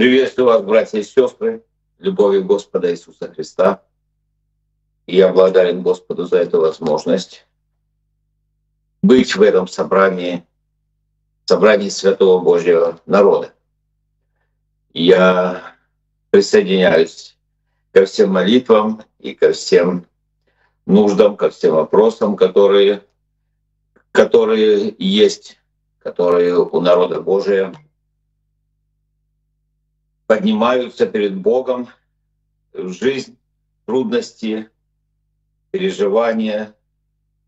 Приветствую вас, братья и сестры, любовью Господа Иисуса Христа. Я благодарен Господу за эту возможность быть в этом собрании, собрании Святого Божьего народа. Я присоединяюсь ко всем молитвам и ко всем нуждам, ко всем вопросам, которые, которые есть, которые у народа Божия поднимаются перед Богом в жизнь, трудности, переживания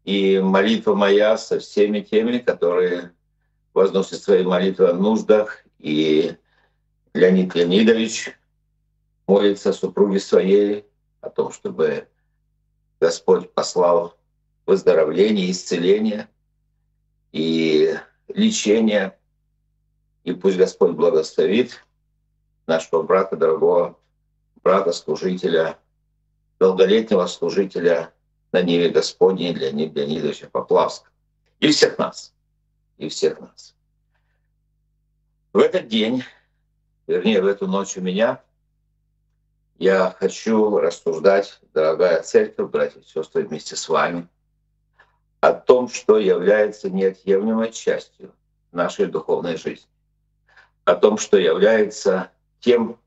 и молитва моя со всеми теми, которые возносят свои молитвы о нуждах. И Леонид Леонидович молится супруге своей о том, чтобы Господь послал выздоровление, исцеление и лечение. И пусть Господь благословит нашего брата, дорогого брата, служителя, долголетнего служителя на Ниве Господней Леонида Леонидовича Поплавска. И всех нас. И всех нас. В этот день, вернее, в эту ночь у меня, я хочу рассуждать, дорогая церковь, братья и сестры, вместе с вами, о том, что является неотъемлемой частью нашей духовной жизни, о том, что является тем,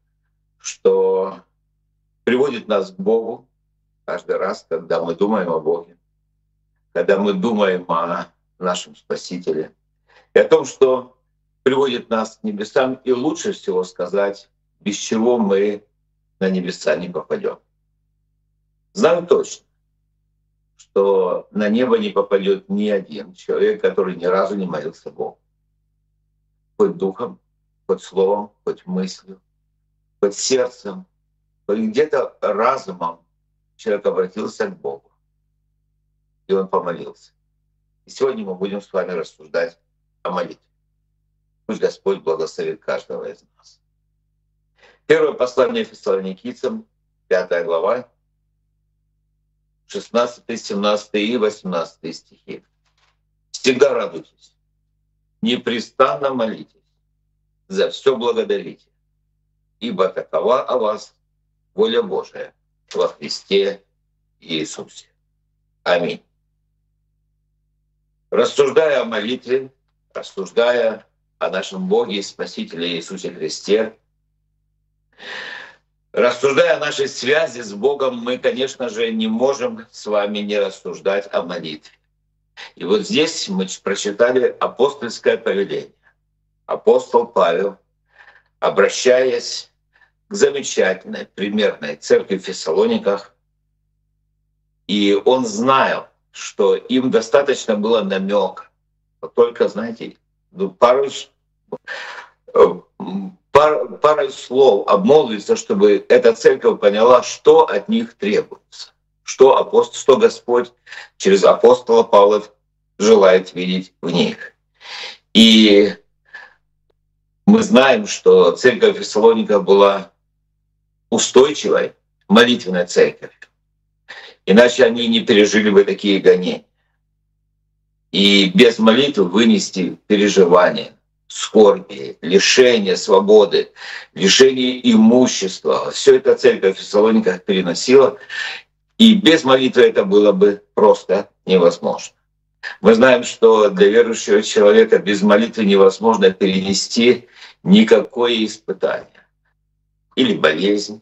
что приводит нас к Богу каждый раз, когда мы думаем о Боге, когда мы думаем о нашем Спасителе, и о том, что приводит нас к небесам, и лучше всего сказать, без чего мы на небеса не попадем. Знаю точно, что на небо не попадет ни один человек, который ни разу не молился Богу. Хоть духом, хоть словом, хоть мыслью, сердцем, где-то разумом человек обратился к Богу. И он помолился. И сегодня мы будем с вами рассуждать о молитве. Пусть Господь благословит каждого из нас. Первое послание Фессалоникийцам, 5 глава, 16, 17 и 18 стихи. Всегда радуйтесь, непрестанно молитесь, за все благодарите, ибо такова о вас воля Божия во Христе Иисусе. Аминь. Рассуждая о молитве, рассуждая о нашем Боге и Спасителе Иисусе Христе, рассуждая о нашей связи с Богом, мы, конечно же, не можем с вами не рассуждать о молитве. И вот здесь мы прочитали апостольское повеление. Апостол Павел, обращаясь к замечательной, примерной церкви в Фессалониках. И он знал, что им достаточно было намек. Только, знаете, ну, пару, пар, пару слов обмолвиться, чтобы эта церковь поняла, что от них требуется, что, апостол, что Господь через апостола Павла желает видеть в них. И мы знаем, что церковь Фессалоника была устойчивой молитвенной церковью. Иначе они не пережили бы такие гонения. И без молитвы вынести переживания, скорби, лишение свободы, лишение имущества. Все это церковь в переносила. И без молитвы это было бы просто невозможно. Мы знаем, что для верующего человека без молитвы невозможно перенести никакое испытание или болезнь,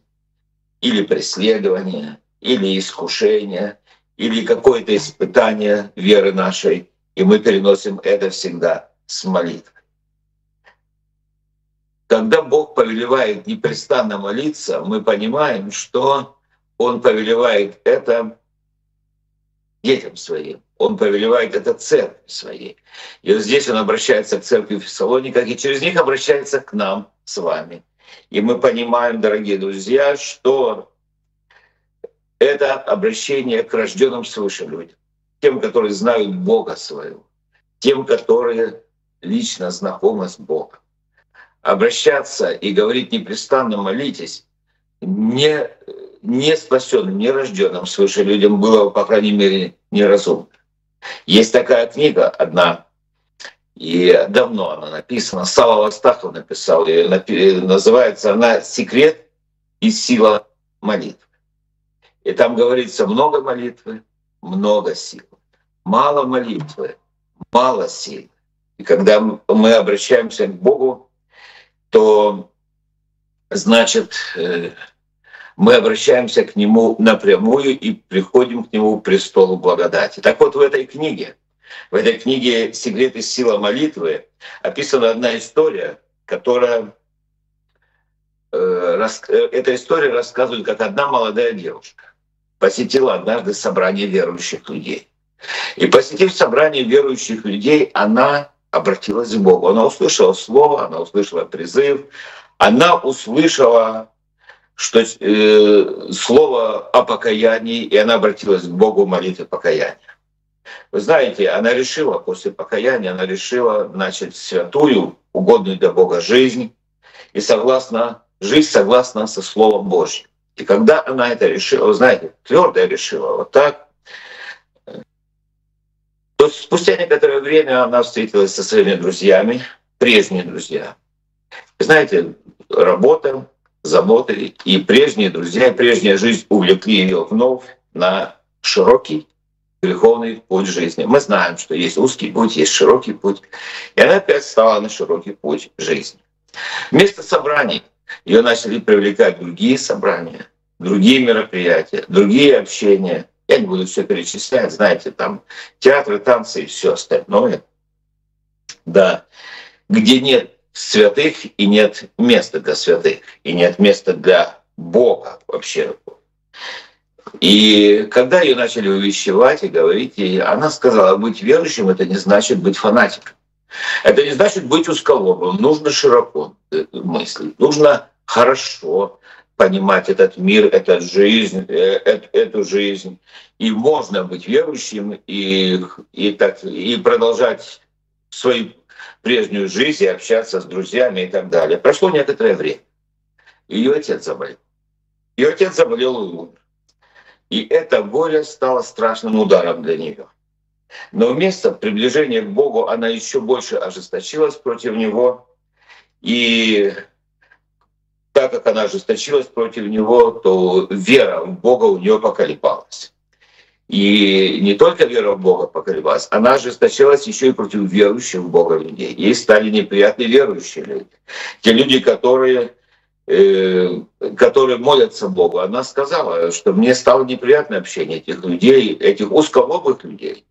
или преследование, или искушение, или какое-то испытание веры нашей, и мы переносим это всегда с молитвой. Когда Бог повелевает непрестанно молиться, мы понимаем, что Он повелевает это детям своим. Он повелевает это церкви своей. И вот здесь он обращается к церкви в Фессалониках, и через них обращается к нам с вами. И мы понимаем, дорогие друзья, что это обращение к рожденным свыше людям, тем, которые знают Бога своего, тем, которые лично знакомы с Богом. Обращаться и говорить непрестанно молитесь, не, не спасенным, не рожденным свыше людям было, по крайней мере, неразумно. Есть такая книга одна, И давно она написана. Сава Вастахов написал ее. Называется она «Секрет и сила молитвы». И там говорится много молитвы, много сил. Мало молитвы, мало сил. И когда мы обращаемся к Богу, то значит э, мы обращаемся к Нему напрямую и приходим к Нему престолу благодати. Так вот в этой книге, в этой книге «Секрет и сила молитвы» описана одна история, которая э, э, эта история рассказывает, как одна молодая девушка посетила однажды собрание верующих людей. И посетив собрание верующих людей, она обратилась к Богу. Она услышала слово, она услышала призыв, она услышала что э, слово о покаянии, и она обратилась к Богу в молитве покаяния. Вы знаете, она решила после покаяния, она решила начать святую, угодную для Бога жизнь, и согласно, жизнь согласно со Словом Божьим. И когда она это решила, вы знаете, твердо решила, вот так, то спустя некоторое время она встретилась со своими друзьями, прежние друзья. Знаете, работа, заботы, и прежние друзья, и прежняя жизнь увлекли ее вновь на широкий греховный путь жизни. Мы знаем, что есть узкий путь, есть широкий путь. И она опять стала на широкий путь жизни. Вместо собраний ее начали привлекать другие собрания, другие мероприятия, другие общения. Я не буду все перечислять, знаете, там театры, танцы и все остальное. Да, где нет святых и нет места для святых, и нет места для Бога вообще. И когда ее начали увещевать и говорить ей, она сказала, быть верующим – это не значит быть фанатиком. Это не значит быть узколобым. Нужно широко мыслить, нужно хорошо понимать этот мир, эту жизнь, э, эту жизнь. И можно быть верующим и, и, так, и продолжать свои прежнюю жизнь и общаться с друзьями и так далее. Прошло некоторое время. Ее отец заболел. Ее отец заболел и умер. И это горе стало страшным ударом для нее. Но вместо приближения к Богу она еще больше ожесточилась против него. И так как она ожесточилась против него, то вера в Бога у нее поколебалась. И не только вера в Бога поколебалась, она ожесточилась еще и против верующих в Бога людей. Ей стали неприятны верующие люди. Те люди, которые, э, которые молятся Богу. Она сказала, что мне стало неприятно общение этих людей, этих узколобых людей,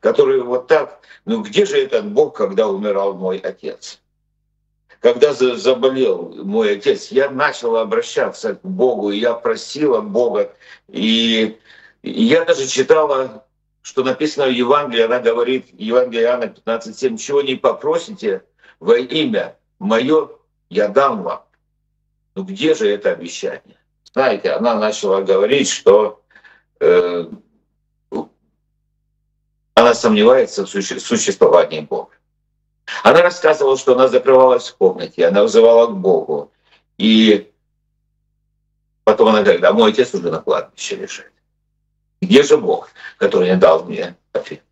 которые вот так, ну где же этот Бог, когда умирал мой отец? Когда заболел мой отец, я начал обращаться к Богу, и я просила Бога, и я даже читала, что написано в Евангелии, она говорит, Евангелие Иоанна 15.7, чего не попросите во имя мое, я дам вам. Ну где же это обещание? Знаете, она начала говорить, что э, она сомневается в существовании Бога. Она рассказывала, что она закрывалась в комнате, она вызывала к Богу. И потом она говорит, а мой отец уже на кладбище лежит. Где же Бог, который дал мне ответ?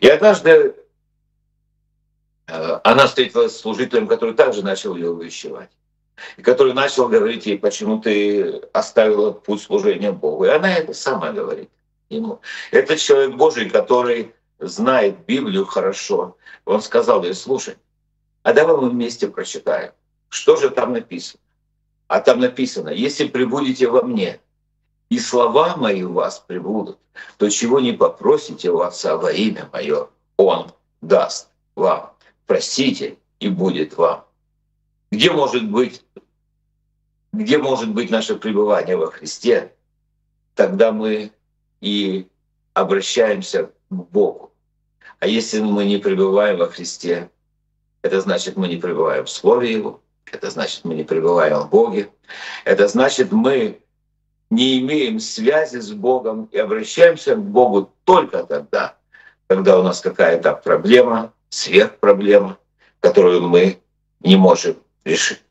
И однажды э, она встретилась с служителем, который также начал ее увещевать. И который начал говорить ей, почему ты оставила путь служения Богу. И она это сама говорит ему. Это человек Божий, который знает Библию хорошо. Он сказал ей, слушай, а давай мы вместе прочитаем, что же там написано. А там написано, если прибудете во мне, и слова мои у вас прибудут, то чего не попросите у Отца во имя Мое, Он даст вам. Просите, и будет вам. Где может быть, где может быть наше пребывание во Христе? Тогда мы и обращаемся к Богу. А если мы не пребываем во Христе, это значит, мы не пребываем в Слове Его, это значит, мы не пребываем в Боге, это значит, мы не имеем связи с Богом и обращаемся к Богу только тогда, когда у нас какая-то проблема, сверхпроблема, которую мы не можем решить.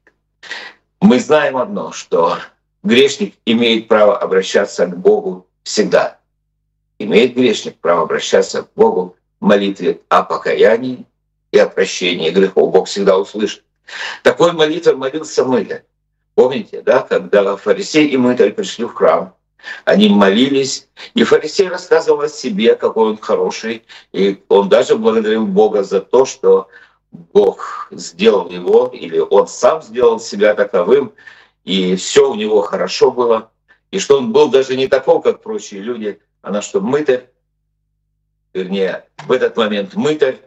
Мы знаем одно, что грешник имеет право обращаться к Богу всегда. Имеет грешник право обращаться к Богу в молитве о покаянии и о прощении грехов Бог всегда услышит. Такой молитвой молился Мытарь. Помните, да, когда фарисей и Мытарь пришли в храм, они молились, и фарисей рассказывал о себе, какой он хороший, и он даже благодарил Бога за то, что Бог сделал его, или он сам сделал себя таковым, и все у него хорошо было, и что он был даже не таков, как прочие люди, а на что мытарь, вернее, в этот момент мытарь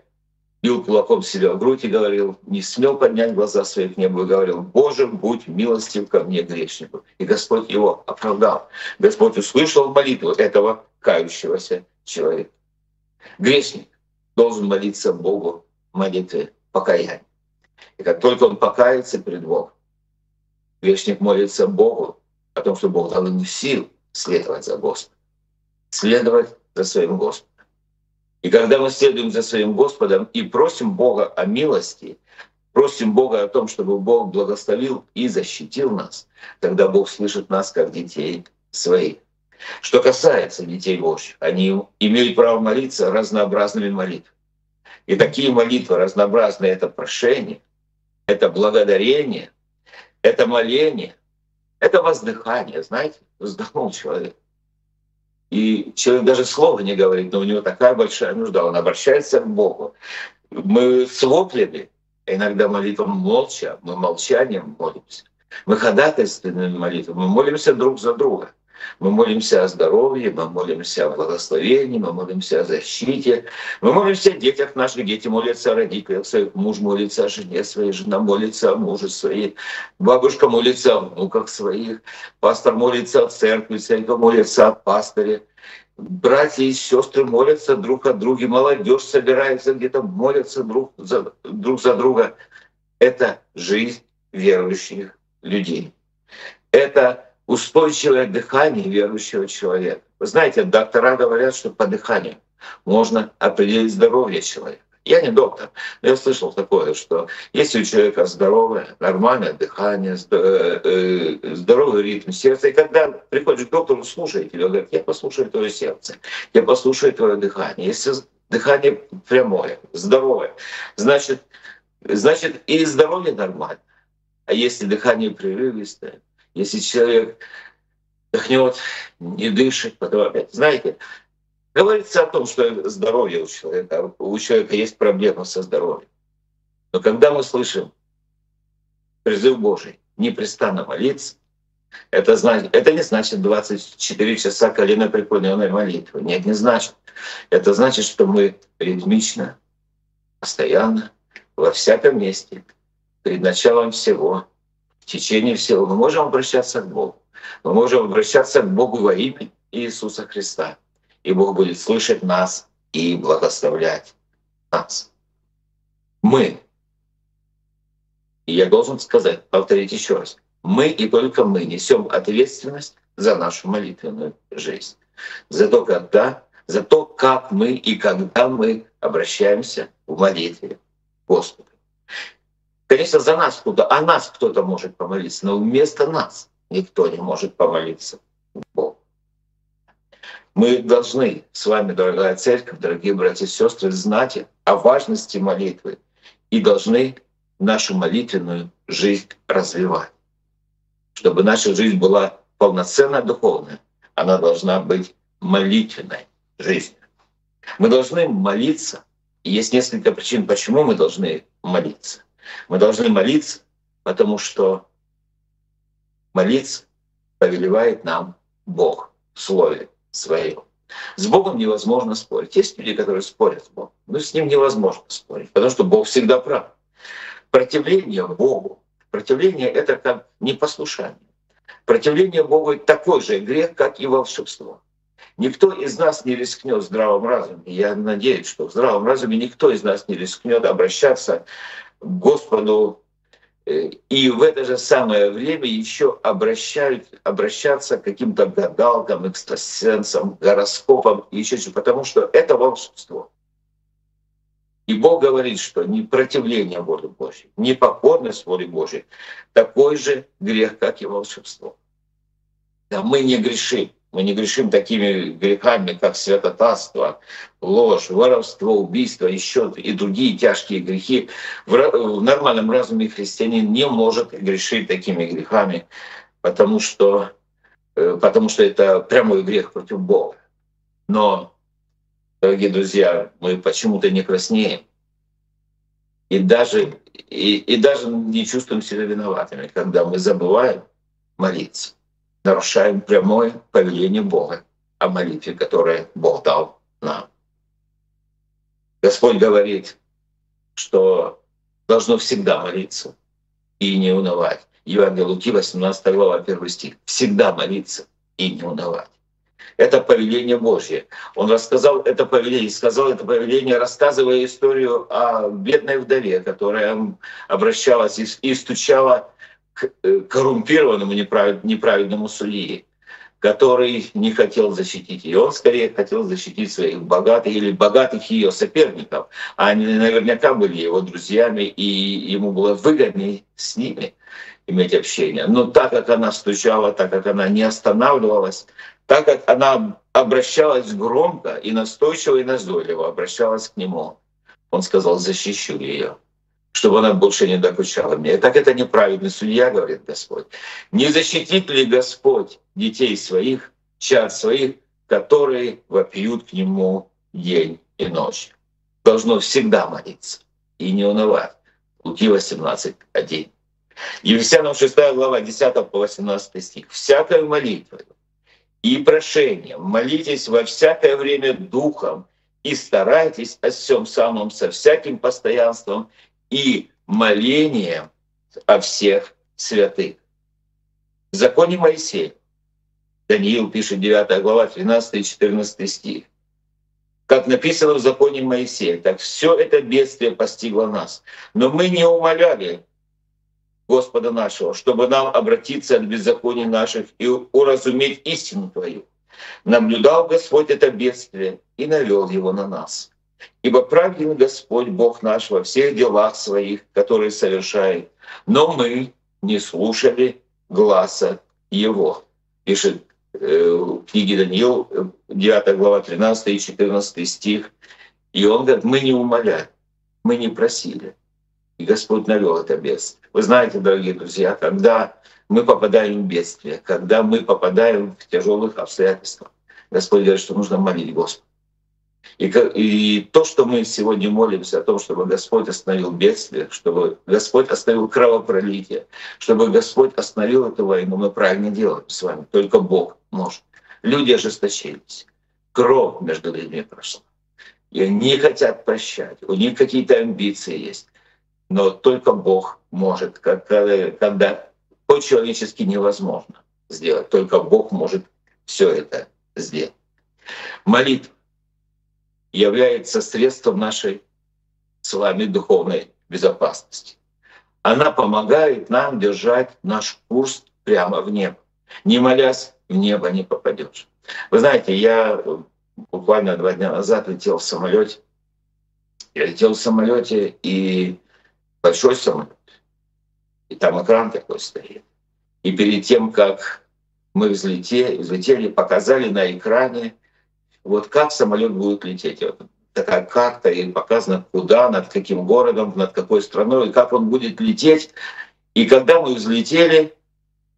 бил кулаком себя в грудь и говорил, не смел поднять глаза свои к небу и говорил, «Боже, будь милостив ко мне, грешнику». И Господь его оправдал. Господь услышал молитву этого кающегося человека. Грешник должен молиться Богу молитвы покаяния. И как только он покается перед Богом, грешник молится Богу о том, что Бог дал ему сил следовать за Господом, следовать за своим Господом. И когда мы следуем за своим Господом и просим Бога о милости, просим Бога о том, чтобы Бог благословил и защитил нас, тогда Бог слышит нас как детей своих. Что касается детей Божьих, они имеют право молиться разнообразными молитвами. И такие молитвы разнообразные — это прошение, это благодарение, это моление, это воздыхание. Знаете, вздохнул человек. И человек даже слова не говорит, но у него такая большая нужда, он обращается к Богу. Мы с воплями, иногда молитвам молча, мы молчанием молимся. Мы ходатайственными молитвами, мы молимся друг за друга. Мы молимся о здоровье, мы молимся о благословении, мы молимся о защите. Мы молимся о детях наших, дети молятся о родителях своих, муж молится о жене своей, жена молится о муже своей, бабушка молится о внуках своих, пастор молится о церкви, церковь молится о пасторе. Братья и сестры молятся друг о друге, молодежь собирается где-то, молятся друг за, друг за друга. Это жизнь верующих людей. Это устойчивое дыхание верующего человека. Вы знаете, доктора говорят, что по дыханию можно определить здоровье человека. Я не доктор, но я слышал такое, что если у человека здоровое, нормальное дыхание, э, э, здоровый ритм сердца, и когда приходишь к доктору, слушаете, он говорит, я послушаю твое сердце, я послушаю твое дыхание. Если дыхание прямое, здоровое, значит, значит и здоровье нормально. А если дыхание прерывистое, если человек дыхнет, не дышит, потом опять. Знаете, говорится о том, что здоровье у человека, у человека есть проблема со здоровьем. Но когда мы слышим призыв Божий непрестанно молиться, это, значит, это не значит 24 часа колено преклоненной молитвы. Нет, не значит. Это значит, что мы ритмично, постоянно, во всяком месте, перед началом всего течение всего. Мы можем обращаться к Богу. Мы можем обращаться к Богу во имя Иисуса Христа. И Бог будет слышать нас и благословлять нас. Мы, и я должен сказать, повторить еще раз, мы и только мы несем ответственность за нашу молитвенную жизнь. За то, когда, за то, как мы и когда мы обращаемся в молитве Господу. Конечно, за нас кто-то, о нас кто-то может помолиться, но вместо нас никто не может помолиться Богу. Мы должны с вами, дорогая церковь, дорогие братья и сестры, знать о важности молитвы и должны нашу молитвенную жизнь развивать. Чтобы наша жизнь была полноценно духовная, она должна быть молитвенной жизнью. Мы должны молиться. И есть несколько причин, почему мы должны молиться. Мы должны молиться, потому что молиться повелевает нам Бог в Слове Своем. С Богом невозможно спорить. Есть люди, которые спорят с Богом, но с ним невозможно спорить, потому что Бог всегда прав. Противление Богу, противление — это как непослушание. Противление Богу — такой же грех, как и волшебство. Никто из нас не рискнет в здравом разуме. Я надеюсь, что в здравом разуме никто из нас не рискнет обращаться Господу э, и в это же самое время еще обращают, обращаться к каким-то гадалкам, экстрасенсам, гороскопам и еще что потому что это волшебство. И Бог говорит, что непротивление воле Божьей, непокорность воле Божьей — такой же грех, как и волшебство. Да мы не грешим, Мы не грешим такими грехами, как святотатство, ложь, воровство, убийство, еще и другие тяжкие грехи. В нормальном разуме христианин не может грешить такими грехами, потому что, э, потому что это прямой грех против Бога. Но, дорогие друзья, мы почему-то не краснеем. И даже, и, и даже не чувствуем себя виноватыми, когда мы забываем молиться нарушаем прямое повеление Бога о молитве, которое Бог дал нам. Господь говорит, что должно всегда молиться и не унывать. Евангелие Луки, 18 глава, 1 стих. Всегда молиться и не унывать. Это повеление Божье. Он рассказал это повеление, сказал это повеление, рассказывая историю о бедной вдове, которая обращалась и стучала коррумпированному неправедному судьи, который не хотел защитить ее. Он скорее хотел защитить своих богатых или богатых ее соперников. Они наверняка были его друзьями, и ему было выгоднее с ними иметь общение. Но так как она стучала, так как она не останавливалась, так как она обращалась громко и настойчиво и назойливо обращалась к нему, он сказал, защищу ее чтобы она больше не докучала мне. Так это неправедный судья, говорит Господь. Не защитит ли Господь детей своих, чад своих, которые вопьют к Нему день и ночь? Должно всегда молиться и не унывать. Луки 18, 1. Ефесянам 6 глава 10 по 18 стих. «Всякой молитвой и прошением молитесь во всякое время духом и старайтесь о всем самом со всяким постоянством и молением о всех святых. В законе Моисея, Даниил пишет 9 глава, 13 и 14 стих, как написано в законе Моисея, так все это бедствие постигло нас. Но мы не умоляли Господа нашего, чтобы нам обратиться от беззаконий наших и уразуметь истину Твою. Наблюдал Господь это бедствие и навел его на нас. Ибо праведен Господь Бог наш во всех делах своих, которые совершает, но мы не слушали глаза Его. Пишет э, в книге Даниил, 9 глава, 13 и 14 стих. И он говорит, мы не умоляли, мы не просили. И Господь навел это бедствие. Вы знаете, дорогие друзья, когда мы попадаем в бедствие, когда мы попадаем в тяжелых обстоятельства, Господь говорит, что нужно молить Господа. И, и то, что мы сегодня молимся о том, чтобы Господь остановил бедствие, чтобы Господь остановил кровопролитие, чтобы Господь остановил эту войну, мы правильно делаем с вами. Только Бог может. Люди ожесточились. Кровь между людьми прошла. И они не хотят прощать. У них какие-то амбиции есть. Но только Бог может, когда по-человечески невозможно сделать. Только Бог может все это сделать. Молитва является средством нашей с вами духовной безопасности. Она помогает нам держать наш курс прямо в небо. Не молясь, в небо не попадешь. Вы знаете, я буквально два дня назад летел в самолете. Я летел в самолете и большой самолет. И там экран такой стоит. И перед тем, как мы взлетели, взлетели показали на экране вот как самолет будет лететь. Вот такая карта, и показано, куда, над каким городом, над какой страной, и как он будет лететь. И когда мы взлетели,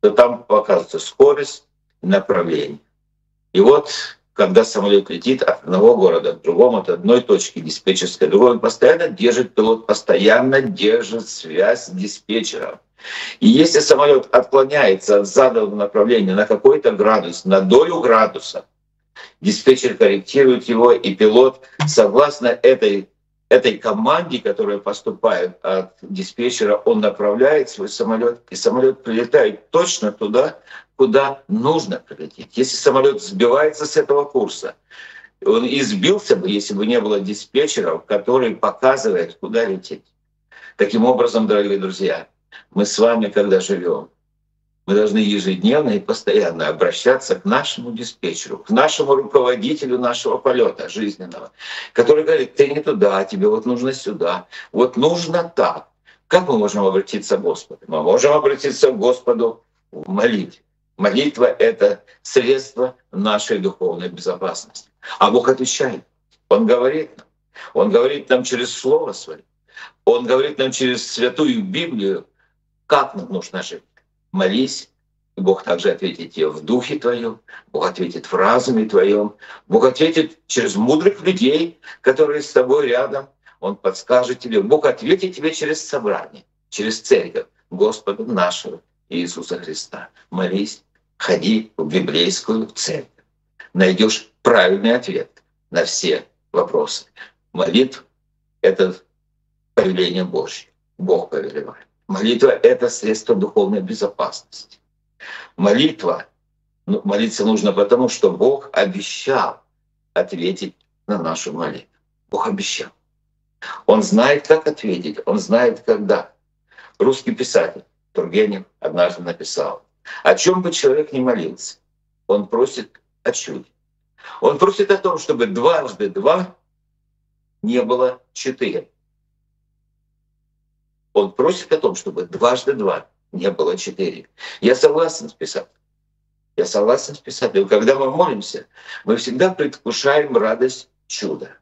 то там показывается скорость направление. И вот когда самолет летит от одного города к другому, от одной точки диспетчерской, другой, он постоянно держит, пилот постоянно держит связь с диспетчером. И если самолет отклоняется от заданного направления на какой-то градус, на долю градуса, диспетчер корректирует его, и пилот, согласно этой, этой команде, которая поступает от диспетчера, он направляет свой самолет, и самолет прилетает точно туда, куда нужно прилететь. Если самолет сбивается с этого курса, он избился бы, если бы не было диспетчеров, который показывает, куда лететь. Таким образом, дорогие друзья, мы с вами, когда живем, мы должны ежедневно и постоянно обращаться к нашему диспетчеру, к нашему руководителю нашего полета жизненного, который говорит, ты не туда, тебе вот нужно сюда, вот нужно так. Как мы можем обратиться к Господу? Мы можем обратиться к Господу в молитве. Молитва — это средство нашей духовной безопасности. А Бог отвечает. Он говорит нам. Он говорит нам через Слово Свое. Он говорит нам через Святую Библию, как нам нужно жить. Молись, и Бог также ответит тебе в духе твоем, Бог ответит в разуме твоем, Бог ответит через мудрых людей, которые с тобой рядом, Он подскажет тебе, Бог ответит тебе через собрание, через церковь Господа нашего Иисуса Христа. Молись, ходи в библейскую церковь. Найдешь правильный ответ на все вопросы. Молитва — это повеление Божье. Бог повелевает. Молитва — это средство духовной безопасности. Молитва, ну, молиться нужно потому, что Бог обещал ответить на нашу молитву. Бог обещал. Он знает, как ответить, он знает, когда. Русский писатель Тургенев однажды написал, о чем бы человек ни молился, он просит о чуде. Он просит о том, чтобы дважды два не было четыре. Он просит о том, чтобы дважды два не было четыре. Я согласен с писателем. Я согласен с писателем. Когда мы молимся, мы всегда предвкушаем радость чуда.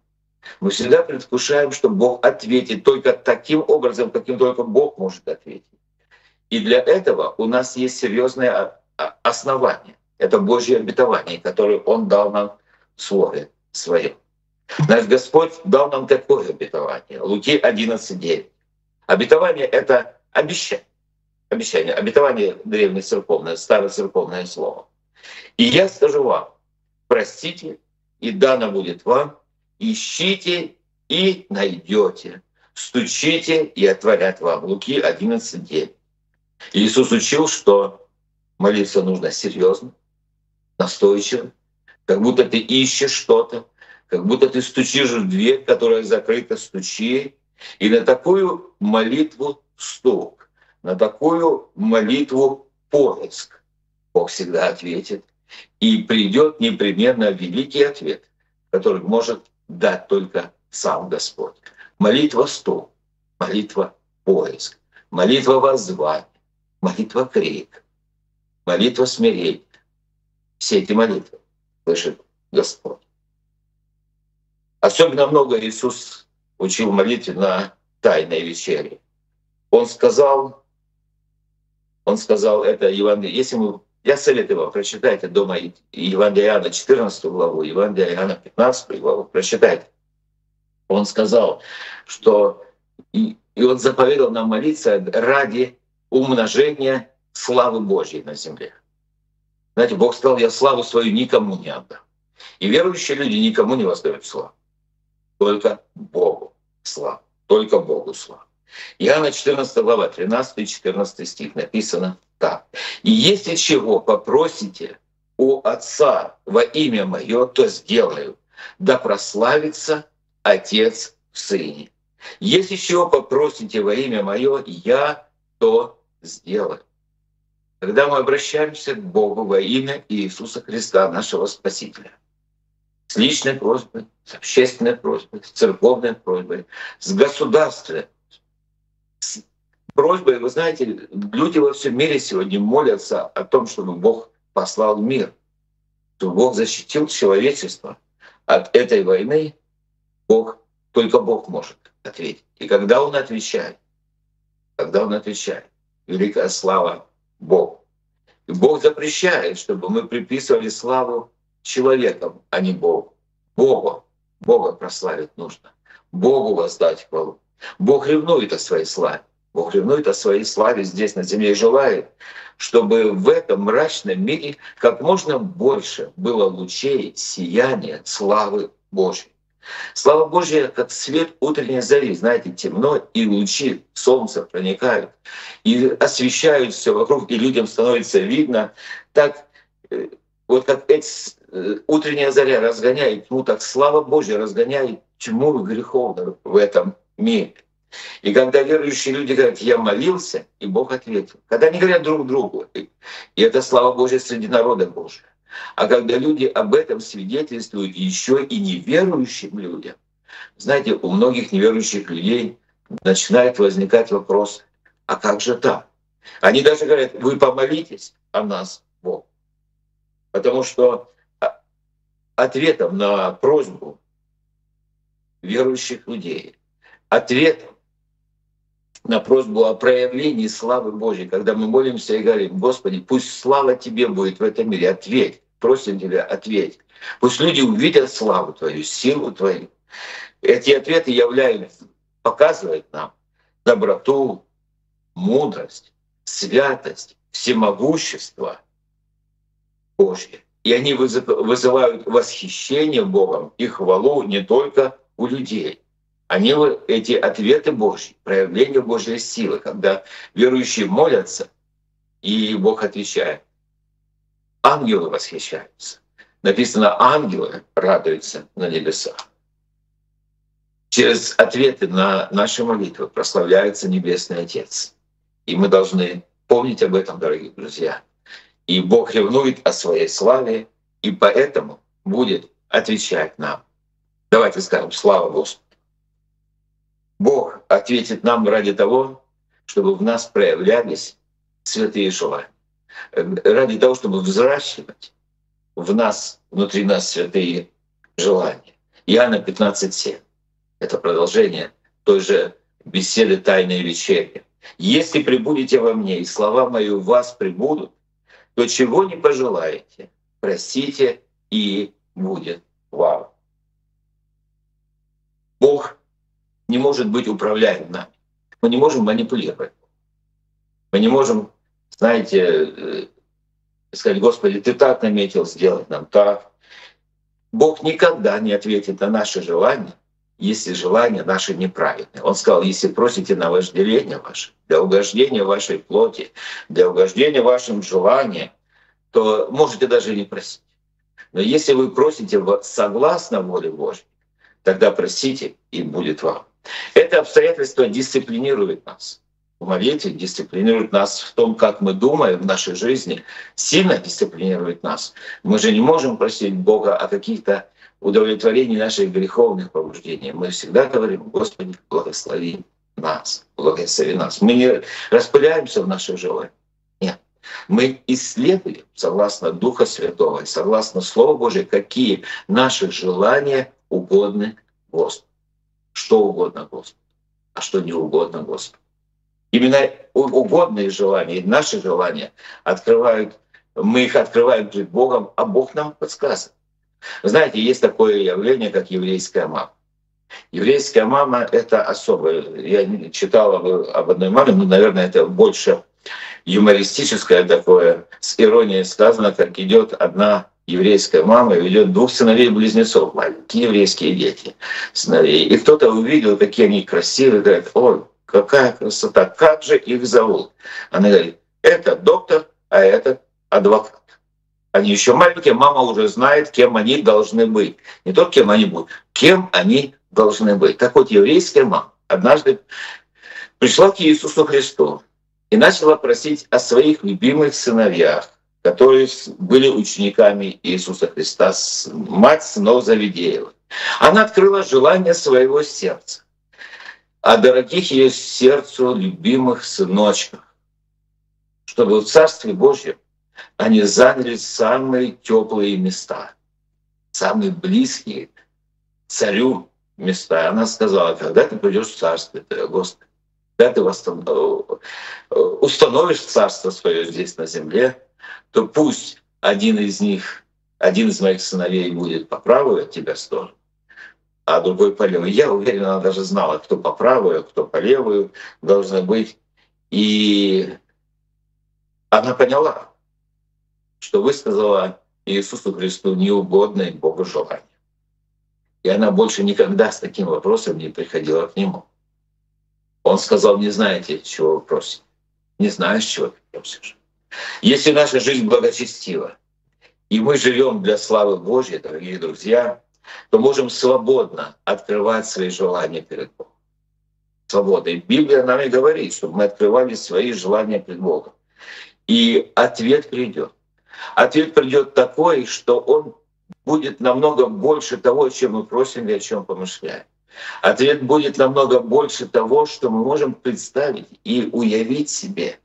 Мы всегда предвкушаем, что Бог ответит только таким образом, каким только Бог может ответить. И для этого у нас есть серьезное основание. Это Божье обетование, которое Он дал нам в Слове Своем. Наш Господь дал нам такое обетование. Луки 11.9. Обетование — это обещание. Обещание. Обетование — древнецерковное, староцерковное слово. И я скажу вам, простите, и дано будет вам, ищите и найдете, стучите и отворят вам. Луки 11.9. Иисус учил, что молиться нужно серьезно, настойчиво, как будто ты ищешь что-то, как будто ты стучишь в дверь, которая закрыта, стучи. И на такую молитву стук, на такую молитву поиск Бог всегда ответит. И придет непременно великий ответ, который может дать только сам Господь. Молитва стук, молитва поиск, молитва воззвания, молитва крик, молитва смирения. Все эти молитвы слышит Господь. Особенно много Иисус учил молитве на Тайной вечере. Он сказал, он сказал это Евангелие. Если мы, я советую вам, прочитайте дома Евангелие Иоанна 14 главу, Евангелие Иоанна 15 главу, прочитайте. Он сказал, что и, и он заповедал нам молиться ради умножения славы Божьей на земле. Знаете, Бог сказал, я славу свою никому не отдам. И верующие люди никому не воздают славу только Богу слава, только Богу слава. Иоанна 14 глава, 13-14 стих написано так. «И если чего попросите у Отца во имя Мое, то сделаю, да прославится Отец в Сыне. Если чего попросите во имя Мое, Я то сделаю». Когда мы обращаемся к Богу во имя Иисуса Христа, нашего Спасителя – личной просьбой, с общественной просьбой, с церковной просьбой, с государственной с просьбой. Вы знаете, люди во всем мире сегодня молятся о том, чтобы Бог послал мир, чтобы Бог защитил человечество от этой войны. Бог, только Бог может ответить. И когда Он отвечает, когда Он отвечает, великая слава Богу. И Бог запрещает, чтобы мы приписывали славу человеком, а не Богу. Богу. Бога прославить нужно. Богу воздать хвалу. Бог ревнует о своей славе. Бог ревнует о своей славе здесь на земле и желает, чтобы в этом мрачном мире как можно больше было лучей, сияния, славы Божьей. Слава Божья, как свет утренней зари. Знаете, темно, и лучи солнца проникают, и освещают все вокруг, и людям становится видно. Так э, вот как эти утренняя заря разгоняет тьму, так слава Божья разгоняет тьму греховную в этом мире. И когда верующие люди говорят, я молился, и Бог ответил. Когда они говорят друг другу, и это слава Божья среди народа Божия. А когда люди об этом свидетельствуют еще и неверующим людям, знаете, у многих неверующих людей начинает возникать вопрос, а как же так? Они даже говорят, вы помолитесь, а нас Бог Потому что ответом на просьбу верующих людей, ответом на просьбу о проявлении славы Божьей, когда мы молимся и говорим, Господи, пусть слава Тебе будет в этом мире, ответь, просим Тебя, ответь. Пусть люди увидят славу Твою, силу Твою. Эти ответы являются, показывают нам доброту, мудрость, святость, всемогущество Божье. И они вызывают восхищение Богом и хвалу не только у людей. Они эти ответы Божьи, проявление Божьей силы, когда верующие молятся, и Бог отвечает. Ангелы восхищаются. Написано, ангелы радуются на небесах. Через ответы на наши молитвы прославляется Небесный Отец. И мы должны помнить об этом, дорогие друзья. И Бог ревнует о своей славе, и поэтому будет отвечать нам. Давайте скажем «Слава Господу». Бог ответит нам ради того, чтобы в нас проявлялись святые желания. Ради того, чтобы взращивать в нас, внутри нас святые желания. Иоанна 15.7. Это продолжение той же беседы «Тайной вечери». «Если прибудете во мне, и слова мои у вас прибудут, то чего не пожелаете, просите, и будет вам». Бог не может быть управляем нами. Мы не можем манипулировать. Мы не можем, знаете, э, сказать, Господи, Ты так наметил сделать нам так. Бог никогда не ответит на наши желания, если желания наши неправильные. Он сказал, если просите на вожделение ваше, для угождения вашей плоти, для угождения вашим желаниям, то можете даже не просить. Но если вы просите согласно воле Божьей, тогда просите, и будет вам. Это обстоятельство дисциплинирует нас. В молитве дисциплинирует нас в том, как мы думаем в нашей жизни, сильно дисциплинирует нас. Мы же не можем просить Бога о каких-то удовлетворении наших греховных побуждений. Мы всегда говорим, Господи, благослови нас, благослови нас. Мы не распыляемся в наших желаниях. Нет. Мы исследуем, согласно Духа Святого, и согласно Слову Божьему, какие наши желания угодны Господу что угодно Господу, а что не угодно Господу. Именно угодные желания, наши желания открывают, мы их открываем перед Богом, а Бог нам подсказывает. Знаете, есть такое явление, как еврейская мама. Еврейская мама — это особое. Я читал об, одной маме, но, наверное, это больше юмористическое такое, с иронией сказано, как идет одна еврейская мама ведет двух сыновей-близнецов, маленькие еврейские дети, сыновей. И кто-то увидел, какие они красивые, говорит, ой, какая красота, как же их зовут? Она говорит, это доктор, а это адвокат. Они еще маленькие, мама уже знает, кем они должны быть. Не то, кем они будут, кем они должны быть. Так вот, еврейская мама однажды пришла к Иисусу Христу и начала просить о своих любимых сыновьях, которые были учениками Иисуса Христа, мать сынов Завидеева. Она открыла желание своего сердца о дорогих ее сердцу любимых сыночках, чтобы в Царстве Божьем они заняли самые теплые места, самые близкие царю места. Она сказала, когда ты придешь в Царствие Твое, Господи, когда ты установишь Царство свое здесь на земле, то пусть один из них, один из моих сыновей будет по правую от тебя сторону, а другой по левую. Я уверен, она даже знала, кто по правую, кто по левую должны быть. И она поняла, что высказала Иисусу Христу неугодное Богу желание. И она больше никогда с таким вопросом не приходила к Нему. Он сказал, не знаете, чего вы просите. Не знаешь, чего ты просишь. Если наша жизнь благочестива, и мы живем для славы Божьей, дорогие друзья, то можем свободно открывать свои желания перед Богом. Свобода. И Библия нам и говорит, чтобы мы открывали свои желания перед Богом. И ответ придет. Ответ придет такой, что он будет намного больше того, чем мы просим и о чем помышляем. Ответ будет намного больше того, что мы можем представить и уявить себе.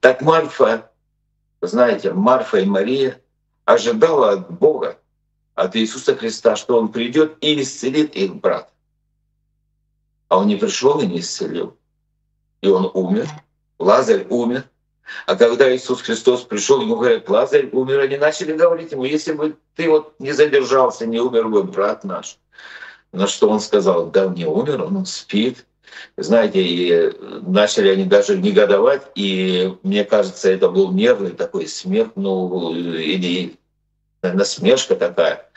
Так Марфа знаете, Марфа и Мария, ожидала от Бога, от Иисуса Христа, что Он придет и исцелит их брат. А Он не пришел и не исцелил. И Он умер. Лазарь умер. А когда Иисус Христос пришел, ему говорят, Лазарь умер, они начали говорить ему, если бы ты вот не задержался, не умер бы брат наш. На что он сказал, да, не умер, он спит. Знаете, и начали они даже негодовать, и мне кажется, это был нервный такой смех, ну, или насмешка такая.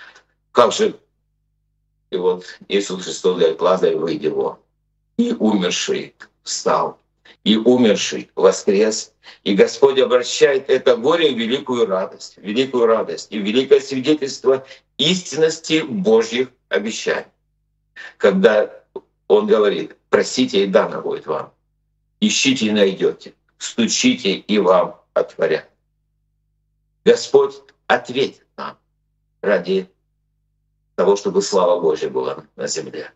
Как же? И вот Иисус Христос говорит, Лазарь, выйди его. И умерший встал и умерший воскрес. И Господь обращает это горе в великую радость, в великую радость и великое свидетельство истинности Божьих обещаний. Когда Он говорит, просите и дано будет вам, ищите и найдете, стучите и вам отворят. Господь ответит нам ради того, чтобы слава Божья была на земле.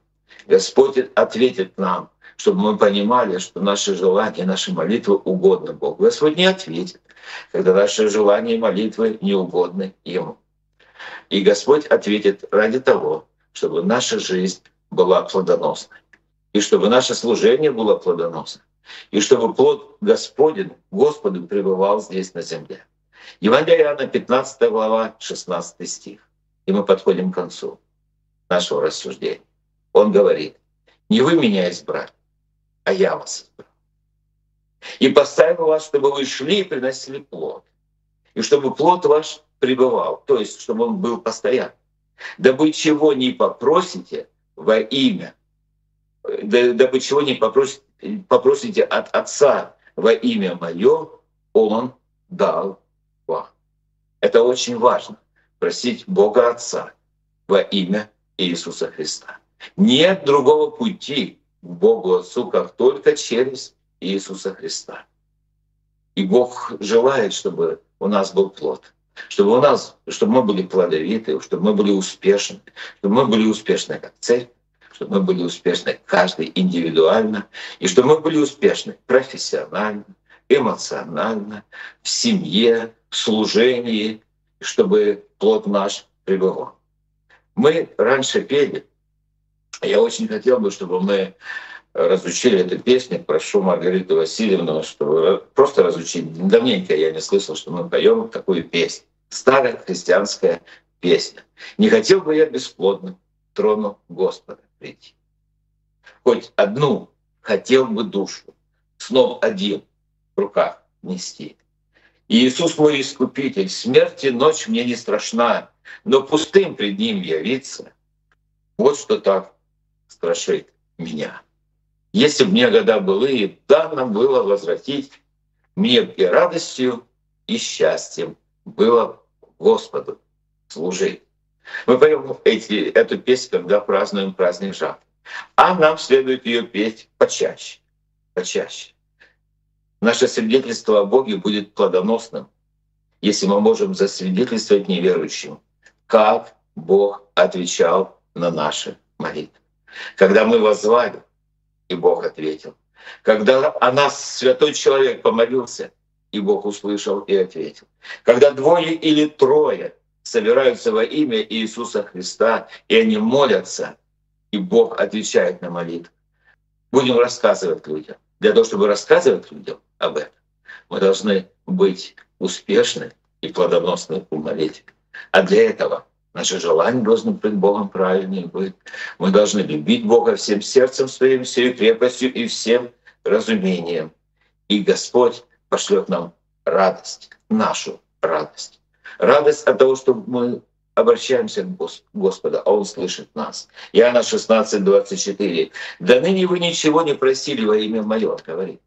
Господь ответит нам чтобы мы понимали, что наши желания, наши молитвы угодны Богу. Господь не ответит, когда наши желания и молитвы не угодны Ему. И Господь ответит ради того, чтобы наша жизнь была плодоносной, и чтобы наше служение было плодоносным, и чтобы плод Господень, Господу пребывал здесь на земле. Евангелие Иоанна, 15 глава, 16 стих. И мы подходим к концу нашего рассуждения. Он говорит, не вы меня избрали, а я вас. И поставил вас, чтобы вы шли и приносили плод. И чтобы плод ваш пребывал, то есть чтобы он был постоянным. Дабы чего не попросите во имя, дабы чего не попросите, попросите от Отца во имя Мое, Он дал вам. Это очень важно. Просить Бога Отца во имя Иисуса Христа. Нет другого пути Богу Отцу, как только через Иисуса Христа. И Бог желает, чтобы у нас был плод, чтобы у нас, чтобы мы были плодовиты, чтобы мы были успешны, чтобы мы были успешны как цель, чтобы мы были успешны каждый индивидуально, и чтобы мы были успешны профессионально, эмоционально, в семье, в служении, чтобы плод наш пребывал. Мы раньше пели я очень хотел бы, чтобы мы разучили эту песню. Прошу Маргариту Васильевну, чтобы просто разучить. Давненько я не слышал, что мы поем такую песню. Старая христианская песня. Не хотел бы я бесплодно трону Господа прийти. Хоть одну хотел бы душу, снова один в руках нести. Иисус мой Искупитель, смерти ночь мне не страшна, но пустым пред Ним явиться. Вот что так страшит меня. Если бы мне года были, дано было возвратить мне и радостью, и счастьем было Господу служить. Мы поем эти, эту песню, когда празднуем праздник жатвы. А нам следует ее петь почаще, почаще. Наше свидетельство о Боге будет плодоносным, если мы можем засвидетельствовать неверующим, как Бог отвечал на наши молитвы. Когда мы возвали, и Бог ответил. Когда о нас святой человек помолился, и Бог услышал и ответил. Когда двое или трое собираются во имя Иисуса Христа, и они молятся, и Бог отвечает на молитву. Будем рассказывать людям. Для того, чтобы рассказывать людям об этом, мы должны быть успешны и плодоносны в молитве. А для этого Наши желания должны быть Богом правильными быть. Мы должны любить Бога всем сердцем своим, всей крепостью и всем разумением. И Господь пошлет нам радость, нашу радость. Радость от того, что мы обращаемся к Господу, а Он слышит нас. Иоанна 16, 24. «Да ныне вы ничего не просили во имя Мое», говорит.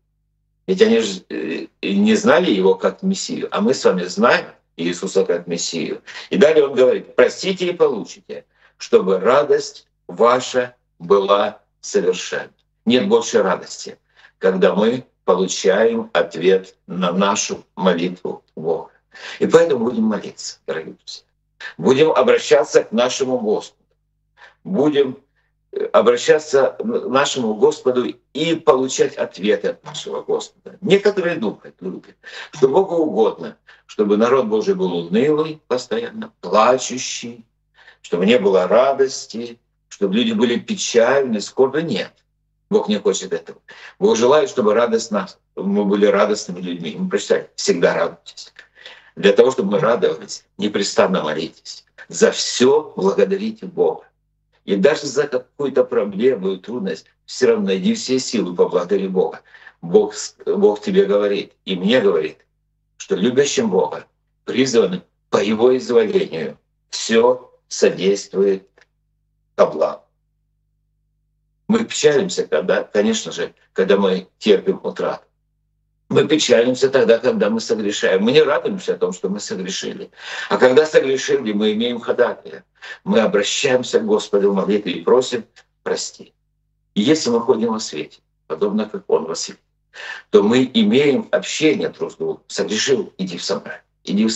Ведь они же э, не знали Его как Мессию, а мы с вами знаем, Иисуса как Мессию. И далее он говорит, простите и получите, чтобы радость ваша была совершенна. Нет больше радости, когда мы получаем ответ на нашу молитву Бога. И поэтому будем молиться, дорогие друзья. Будем обращаться к нашему Господу. Будем обращаться к нашему Господу и получать ответы от нашего Господа. Некоторые думают, любят, что Богу угодно, чтобы народ Божий был унылый постоянно, плачущий, чтобы не было радости, чтобы люди были печальны, скорбы. Нет. Бог не хочет этого. Бог желает, чтобы радость нас, мы были радостными людьми. Мы прочитали, всегда радуйтесь. Для того, чтобы мы радовались, непрестанно молитесь. За все благодарите Бога. И даже за какую-то проблему и трудность все равно найди все силы, поблагодари Бога. Бог, Бог тебе говорит, и мне говорит, что любящим Бога, призванным по Его изволению, все содействует ко. Мы печалимся, когда, конечно же, когда мы терпим утрату. Мы печалимся тогда, когда мы согрешаем. Мы не радуемся о том, что мы согрешили. А когда согрешили, мы имеем ходатая. Мы обращаемся к Господу в молитве и просим «прости». И если мы ходим во свете, подобно как Он во свете, то мы имеем общение друг с другом. Согрешил — иди в собрание, иди в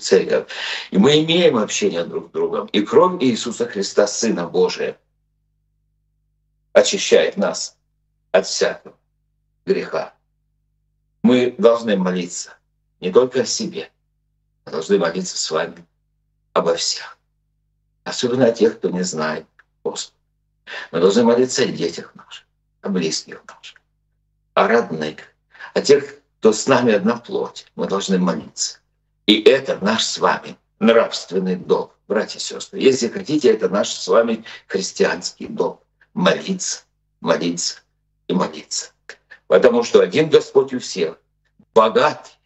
церковь. И мы имеем общение друг с другом. И кровь Иисуса Христа, Сына Божия, очищает нас от всякого греха мы должны молиться не только о себе, а должны молиться с вами обо всех. Особенно о тех, кто не знает Господа. Мы должны молиться о детях наших, о близких наших, о родных, о тех, кто с нами одна плоть. Мы должны молиться. И это наш с вами нравственный долг, братья и сестры. Если хотите, это наш с вами христианский долг. Молиться, молиться и молиться. Потому что один Господь у всех, богат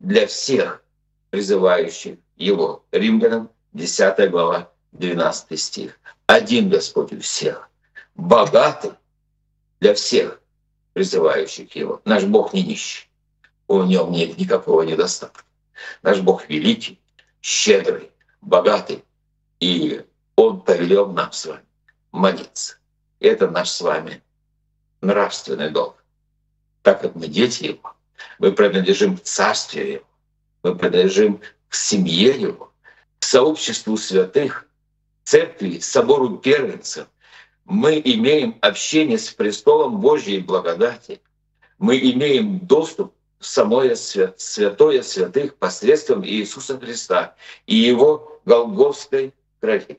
для всех призывающих Его. Римлянам 10 глава, 12 стих. Один Господь у всех, богатый для всех призывающих Его. Наш Бог не нищий, у нем нет никакого недостатка. Наш Бог великий, щедрый, богатый, и Он повелел нам с вами молиться. Это наш с вами нравственный долг так как мы дети Его, мы принадлежим к Царствию Его, мы принадлежим к семье Его, сообществу святых, церкви, собору первенцев. Мы имеем общение с престолом Божьей благодати. Мы имеем доступ в самое святое святых посредством Иисуса Христа и Его Голговской крови.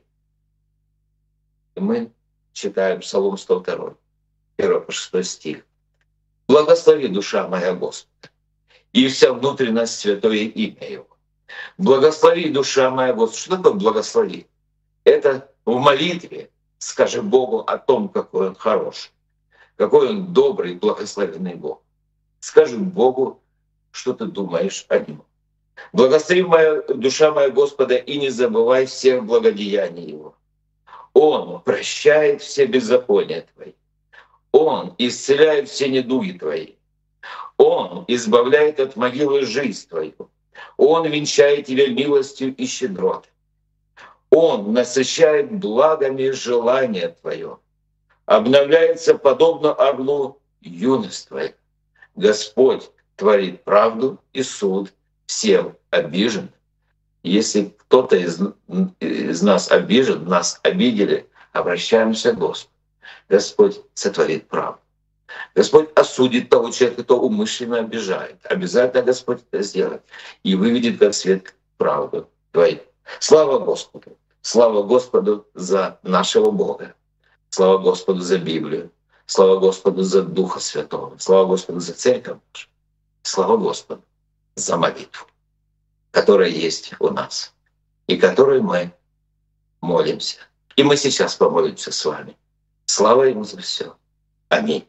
Мы читаем Псалом 102, 1 по 6 стих. Благослови, душа моя Господа, и вся внутренность святое имя Его. Благослови, душа моя Господа. Что такое благослови? Это в молитве скажи Богу о том, какой Он хороший, какой Он добрый, благословенный Бог. Скажи Богу, что ты думаешь о Нем. Благослови моя душа моя Господа, и не забывай всех благодеяний Его. Он прощает все беззакония Твои. Он исцеляет все недуги твои. Он избавляет от могилы жизнь твою. Он венчает тебя милостью и щедротой. Он насыщает благами желание твое. Обновляется подобно орлу юность твоя. Господь творит правду и суд всем обижен. Если кто-то из, из нас обижен, нас обидели, обращаемся к Господу. Господь сотворит правду. Господь осудит того человека, кто умышленно обижает. Обязательно Господь это сделает. И выведет как свет правду твою. Слава Господу! Слава Господу за нашего Бога. Слава Господу за Библию. Слава Господу за Духа Святого. Слава Господу за Церковь нашу. Слава Господу за молитву, которая есть у нас и которой мы молимся. И мы сейчас помолимся с вами. Слава Ему за все. Аминь.